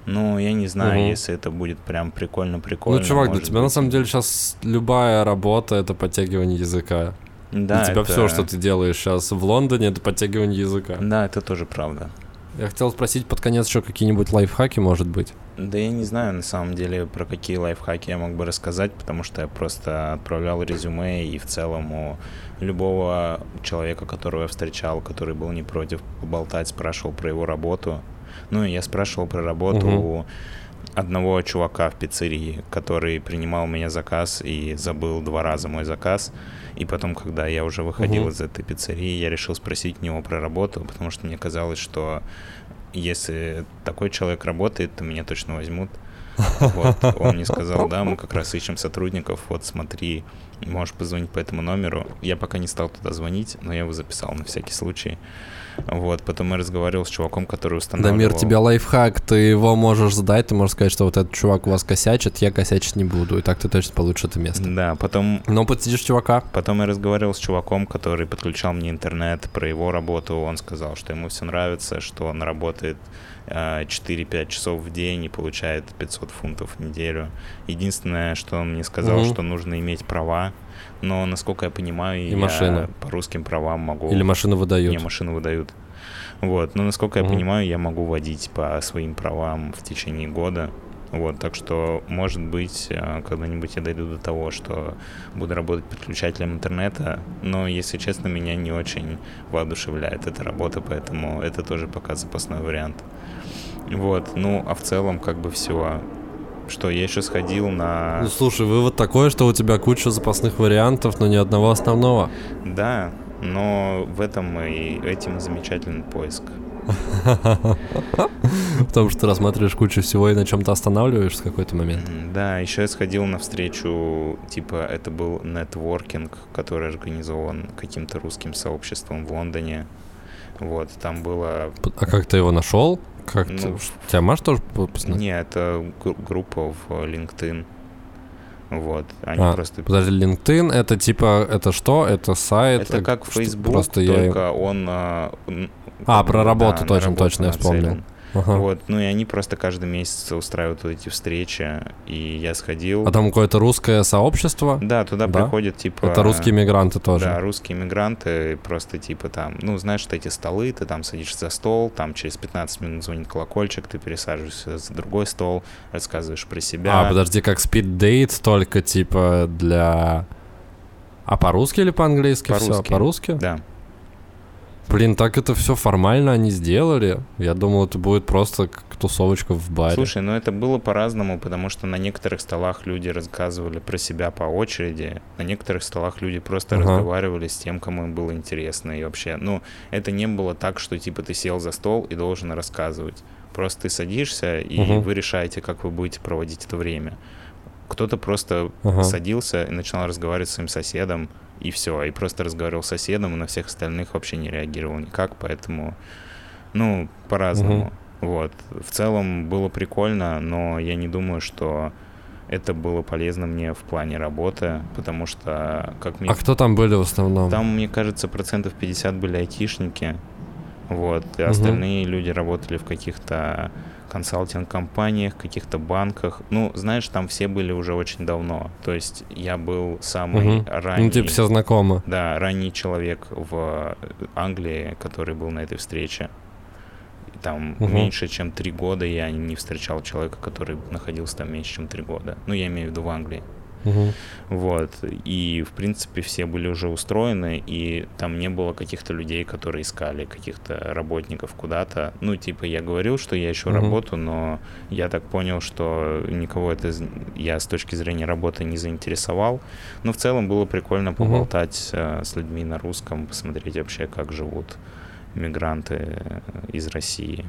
Ну, я не знаю, Мгм. если это будет прям прикольно-прикольно. Ну, чувак, для тебя на быть, самом и- деле сейчас любая работа — это подтягивание языка. Да, для тебя это- все, что ты делаешь сейчас в Лондоне, это подтягивание языка. Да, это тоже правда. Я хотел спросить под конец еще какие-нибудь лайфхаки, может быть. Да я не знаю, на самом деле, про какие лайфхаки я мог бы рассказать, потому что я просто отправлял резюме, и в целом у любого человека, которого я встречал, который был не против поболтать, спрашивал про его работу. Ну, я спрашивал про работу Мгм. у одного чувака в пиццерии, который принимал у меня заказ и забыл два раза мой заказ. И потом, когда я уже выходил Мгм. из этой пиццерии, я решил спросить у него про работу, потому что мне казалось, что если такой человек работает, то меня точно возьмут. Вот, он мне сказал, да, мы как раз ищем сотрудников, вот смотри, можешь позвонить по этому номеру. Я пока не стал туда звонить, но я его записал на всякий случай. Вот, потом я разговаривал с чуваком, который устанавливал... Дамир, тебе лайфхак, ты его можешь задать, ты можешь сказать, что вот этот чувак у вас косячит, я косячить не буду, и так ты точно получишь это место. Да, потом Но подсидишь чувака. Потом я разговаривал с чуваком, который подключал мне интернет, про его работу. Он сказал, что ему все нравится, что он работает 4-5 часов в день и получает 500 фунтов в неделю. Единственное, что он мне сказал, Мгм. что нужно иметь права, но, насколько я понимаю, И я машину. по русским правам могу... Или машину выдают. Мне машину выдают. Вот, но насколько я Мгм. понимаю, я могу водить по своим правам в течение года. Вот, так что, может быть, э, когда-нибудь я дойду до того, что буду работать подключателем интернета, но, если честно, меня не очень воодушевляет эта работа, поэтому это тоже пока запасной вариант. Вот, ну, а в целом, как бы все. Что, я еще сходил на... Ну слушай, вывод такой, что у тебя куча запасных вариантов, но ни одного основного. Да, но в этом и этим замечательный поиск. Потому что ты рассматриваешь кучу всего и на чем-то останавливаешься в какой-то момент. Да, еще я сходил на встречу, типа, это был нетворкинг, который организован каким-то русским сообществом в Лондоне. Вот, там было... А как ты его нашел? Как ты... Ну, Тебя Маш тоже подписано? Не, это гру- группа в LinkedIn. Вот, они А, просто... Подожди, LinkedIn это типа, это что? Это сайт? Это э, как что- Facebook, Просто я... только он... а, н- А, про работу да, точно, точно, я вспомнил. Ага. Вот, ну и они просто каждый месяц устраивают вот эти встречи, и я сходил. А там какое-то русское сообщество? Да, туда Да? приходят, типа... Это русские мигранты тоже. Да, русские мигранты, просто типа там, ну, знаешь, вот эти столы, ты там садишься за стол, там через 15 минут звонит колокольчик, ты пересаживаешься за другой стол, рассказываешь про себя. А, подожди, как спид-дейт, только типа для... А по-русски или по-английски все? По-русски. По-русски? Да. Блин, так это все формально они сделали. Я думал, это будет просто как тусовочка в баре. Слушай, ну это было по-разному, потому что на некоторых столах люди рассказывали про себя по очереди, на некоторых столах люди просто Ага. разговаривали с тем, кому им было интересно. И вообще, ну, это не было так, что типа ты сел за стол и должен рассказывать. Просто ты садишься, и Мгм. вы решаете, как вы будете проводить это время. Кто-то просто Ага. садился и начинал разговаривать с своим соседом, и все, и просто разговаривал с соседом, и на всех остальных вообще не реагировал никак, поэтому, ну, по-разному. Вот. В целом было прикольно, но я не думаю, что это было полезно мне в плане работы, потому что, как мне... А кто там были в основном? Там, мне кажется, процентов 50 были айтишники, вот, и Мгм. остальные люди работали в каких-то консалтинг-компаниях, каких-то банках. Ну, знаешь, там все были уже очень давно. То есть я был самый Мгм. ранний... Ну, типа все знакомы. Да, ранний человек в Англии, который был на этой встрече. там Мгм. меньше, чем три года я не встречал человека, который находился там меньше, чем три года. Ну, я имею в виду в Англии. Мгм. Вот. И, в принципе, все были уже устроены, и там не было каких-то людей, которые искали каких-то работников куда-то. Ну, типа, я говорил, что я ищу Мгм. работу, но я так понял, что никого это я с точки зрения работы не заинтересовал. Но в целом было прикольно поболтать э, с людьми на русском, посмотреть вообще, как живут мигранты э, из России.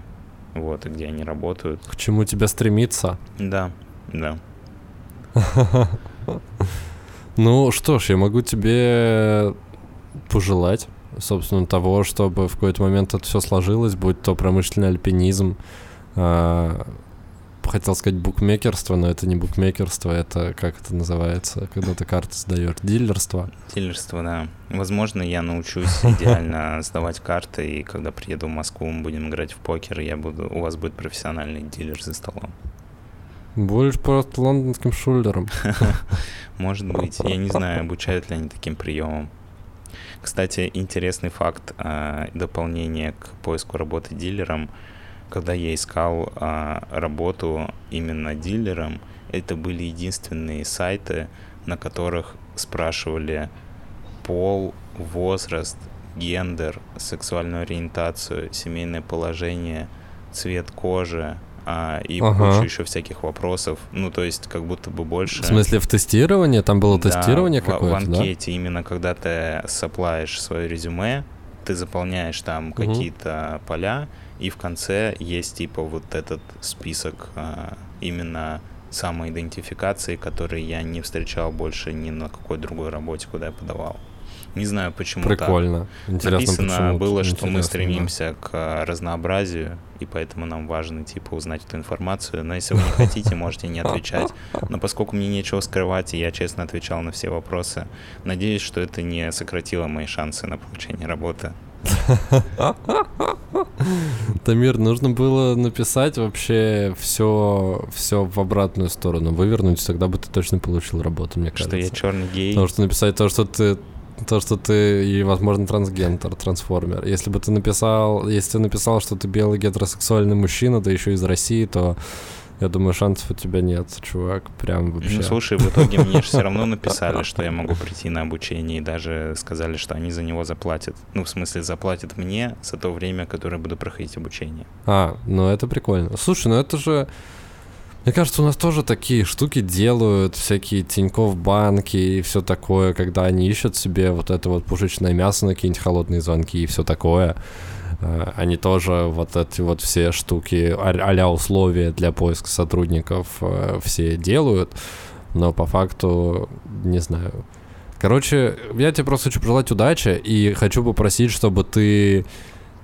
Вот, и где они работают. К чему тебя стремиться? Да, да. Ну что ж, я могу тебе пожелать, собственно, того, чтобы в какой-то момент это все сложилось, будь то промышленный альпинизм, а, хотел сказать букмекерство, но это не букмекерство, это как это называется, когда ты карты сдаешь, дилерство. Дилерство, да. Возможно, я научусь идеально сдавать карты, и когда приеду в Москву, мы будем играть в покер, я буду, у вас будет профессиональный дилер за столом. Будешь просто лондонским шулером. Может быть. Я не знаю, обучают ли они таким приемом. Кстати, интересный факт а, дополнение к поиску работы дилером. Когда я искал а, работу именно дилером, это были единственные сайты, на которых спрашивали пол, возраст, гендер, сексуальную ориентацию, семейное положение, цвет кожи а, и Ага. кучу еще всяких вопросов. Ну, то есть, как будто бы больше... В смысле, в тестировании? Там было Да, тестирование в- какое-то, В да? анкете именно, когда ты саплаешь свое резюме, ты заполняешь там какие-то поля, и в конце есть типа вот этот список а, именно самоидентификации, который я не встречал больше ни на какой другой работе, куда я подавал. Не знаю, почему так. Прикольно. Интересно, Написано почему. было, что мы Интересно, да. стремимся к а, разнообразию, и поэтому нам важно, типа, узнать эту информацию. Но если вы не хотите, можете не отвечать. Но поскольку мне нечего скрывать, и я честно отвечал на все вопросы, надеюсь, что это не сократило мои шансы на получение работы. Тамир, нужно было написать вообще все, все в обратную сторону, вывернуть, тогда бы ты точно получил работу, мне кажется. Что я черный гей. Потому что написать то, что ты то, что ты и, возможно, трансгендер, трансформер. Если бы ты написал, если ты написал, что ты белый гетеросексуальный мужчина, да еще из России, то я думаю, шансов у тебя нет, чувак, прям вообще. Ну, слушай, в итоге мне же все равно написали, что я могу прийти на обучение, и даже сказали, что они за него заплатят. Ну, в смысле, заплатят мне за то время, которое буду проходить обучение. А, ну это прикольно. Слушай, ну это же... Мне кажется, у нас тоже такие штуки делают, всякие Тинькофф банки и все такое, когда они ищут себе вот это вот пушечное мясо на какие-нибудь холодные звонки и все такое. Э, Они тоже вот эти вот все штуки, а- условия для поиска сотрудников э, все делают, но по факту, не знаю. Короче, я тебе просто хочу пожелать удачи и хочу попросить, чтобы ты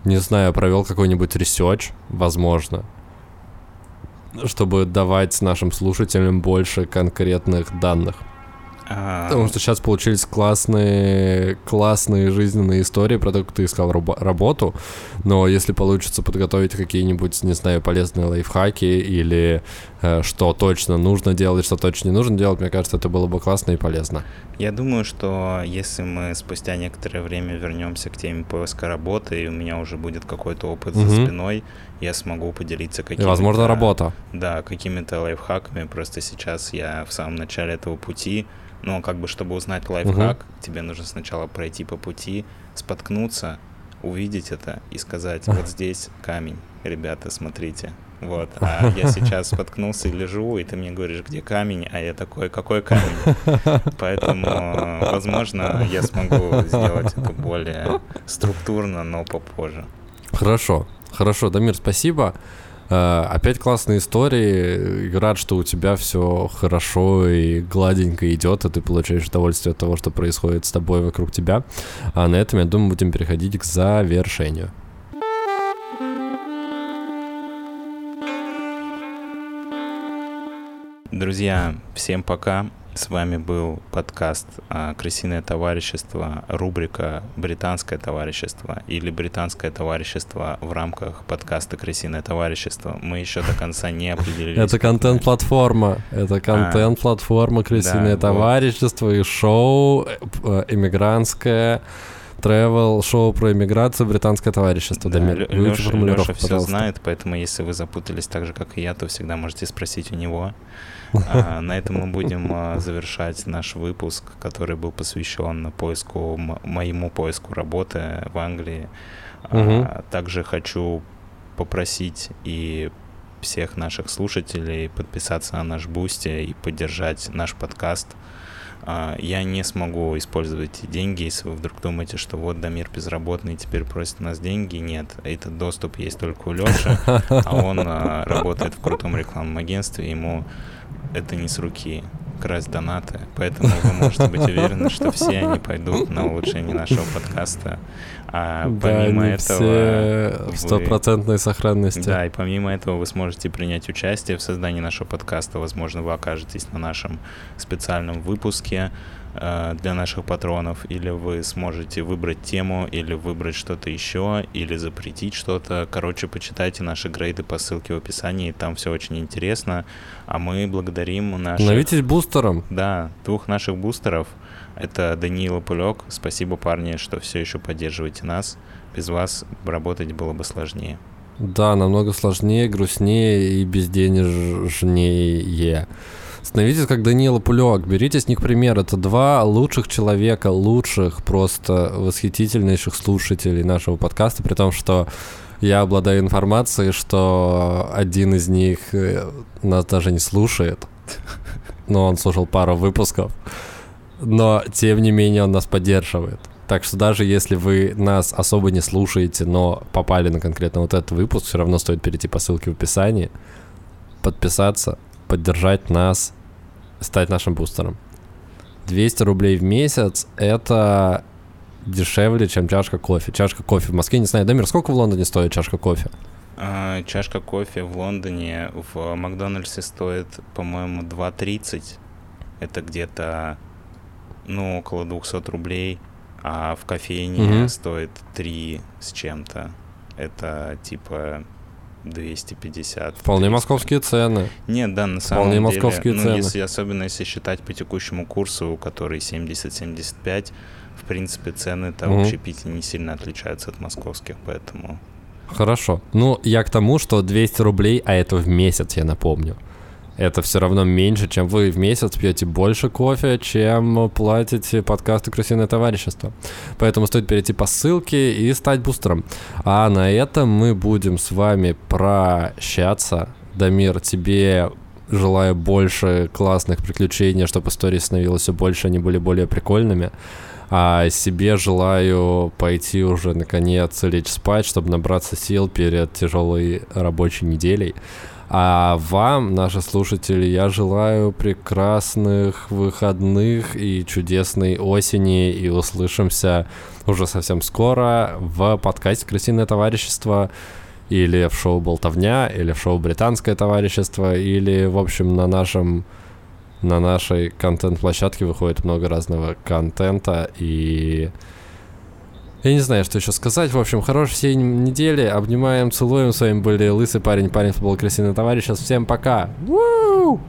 не знаю, провел какой-нибудь research, возможно, чтобы давать нашим слушателям больше конкретных данных. А, Потому что сейчас получились классные, классные жизненные истории про то, как ты искал рабо- работу, но если получится подготовить какие-нибудь, не знаю, полезные лайфхаки или э, что точно нужно делать, что точно не нужно делать, мне кажется, это было бы классно и полезно. Я думаю, что если мы спустя некоторое время вернемся к теме поиска работы, и у меня уже будет какой-то опыт за Мгм. спиной, я смогу поделиться И, какими-то... возможно, работа. Да, какими-то лайфхаками. Просто сейчас я в самом начале этого пути. Но как бы, чтобы узнать лайфхак, тебе нужно сначала пройти по пути, споткнуться, увидеть это и сказать, вот здесь камень, ребята, смотрите. Вот, а я сейчас споткнулся и лежу, и ты мне говоришь, где камень, а я такой, какой камень? Поэтому, возможно, я смогу сделать это более структурно, но попозже. Хорошо, хорошо, Дамир, спасибо. Э, Опять классные истории. Рад, что у тебя все хорошо и гладенько идет, и ты получаешь удовольствие от того, что происходит с тобой вокруг тебя. А на этом, я думаю, будем переходить к завершению. Друзья, всем пока. С вами был подкаст а, «Крысиное товарищество», рубрика «Британское товарищество» или «Британское товарищество» в рамках подкаста «Крысиное товарищество». Мы еще до конца не определились. Это контент-платформа. Это контент-платформа «Крысиное А. Да, вот. товарищество» и шоу э, э, «Эмигрантское travel шоу про иммиграцию британское товарищество. Да, Дамир, формулировку, Лёша все пожалуйста. знает, поэтому если вы запутались так же, как и я, то всегда можете спросить у него. А, На этом мы будем а, завершать наш выпуск, который был посвящен поиску, моему поиску работы в Англии. А, Также хочу попросить и всех наших слушателей подписаться на наш Boosty и поддержать наш подкаст. А, Я не смогу использовать деньги, если вы вдруг думаете, что вот Дамир безработный теперь просит у нас деньги. Нет, этот доступ есть только у Леши, а он а, работает в крутом рекламном агентстве, ему это не с руки красть донаты, поэтому вы можете быть уверены, что все они пойдут на улучшение нашего подкаста. А Да, помимо они этого, в вы- стопроцентной сохранности. да, и помимо этого вы сможете принять участие в создании нашего подкаста. Возможно, вы окажетесь на нашем специальном выпуске э, для наших патронов, или вы сможете выбрать тему, или выбрать что-то еще, или запретить что-то. Короче, почитайте наши грейды по ссылке в описании, там все очень интересно. А мы благодарим наших... Становитесь бустером. Да, двух наших бустеров. Это Даниил и Пулек. Спасибо, парни, что все еще поддерживаете нас. Без вас работать было бы сложнее. Да, намного сложнее, грустнее и безденежнее. Становитесь как Данила Пулек, берите с них пример. Это два лучших человека, лучших, просто восхитительнейших слушателей нашего подкаста, при том, что я обладаю информацией, что один из них э, нас даже не слушает, но он слушал пару выпусков, но тем не менее он нас поддерживает. Так что даже если вы нас особо не слушаете, но попали на конкретно вот этот выпуск, все равно стоит перейти по ссылке в описании, подписаться, поддержать нас, стать нашим бустером. 200 рублей в месяц — это дешевле, чем чашка кофе. Чашка кофе в Москве, не знаю, Дамир, сколько в Лондоне стоит чашка кофе? А, чашка кофе в Лондоне в Макдональдсе стоит, по-моему, 2.30. Это где-то, ну, около 200 рублей. А в кофейне Мгм. стоит 3 с чем-то. Это типа 250. Вполне 300. московские цены. Нет, да, на самом Вполне деле. московские ну, цены. если, особенно если считать по текущему курсу, который 70-75, в принципе, цены-то в общепите не сильно отличаются от московских, поэтому... Хорошо. Ну, я к тому, что 200 рублей, а это в месяц, я напомню. Это все равно меньше, чем вы в месяц пьете больше кофе, чем платите подкасту «Крысиное товарищество». Поэтому стоит перейти по ссылке и стать бустером. А на этом мы будем с вами прощаться. Дамир, тебе желаю больше классных приключений, чтобы истории становилось все больше, они были более прикольными. А себе желаю пойти уже наконец лечь спать, чтобы набраться сил перед тяжелой рабочей неделей. А вам, наши слушатели, я желаю прекрасных выходных и чудесной осени. И услышимся уже совсем скоро в подкасте «Крысиное товарищество» или в шоу «Болтовня», или в шоу «Британское товарищество», или, в общем, на нашем на нашей контент-площадке выходит много разного контента, и я не знаю, что еще сказать. В общем, хорошей всей недели. Обнимаем, целуем. С вами были Лысый парень, парень футбол, красивый товарищ. Сейчас всем пока. Woo!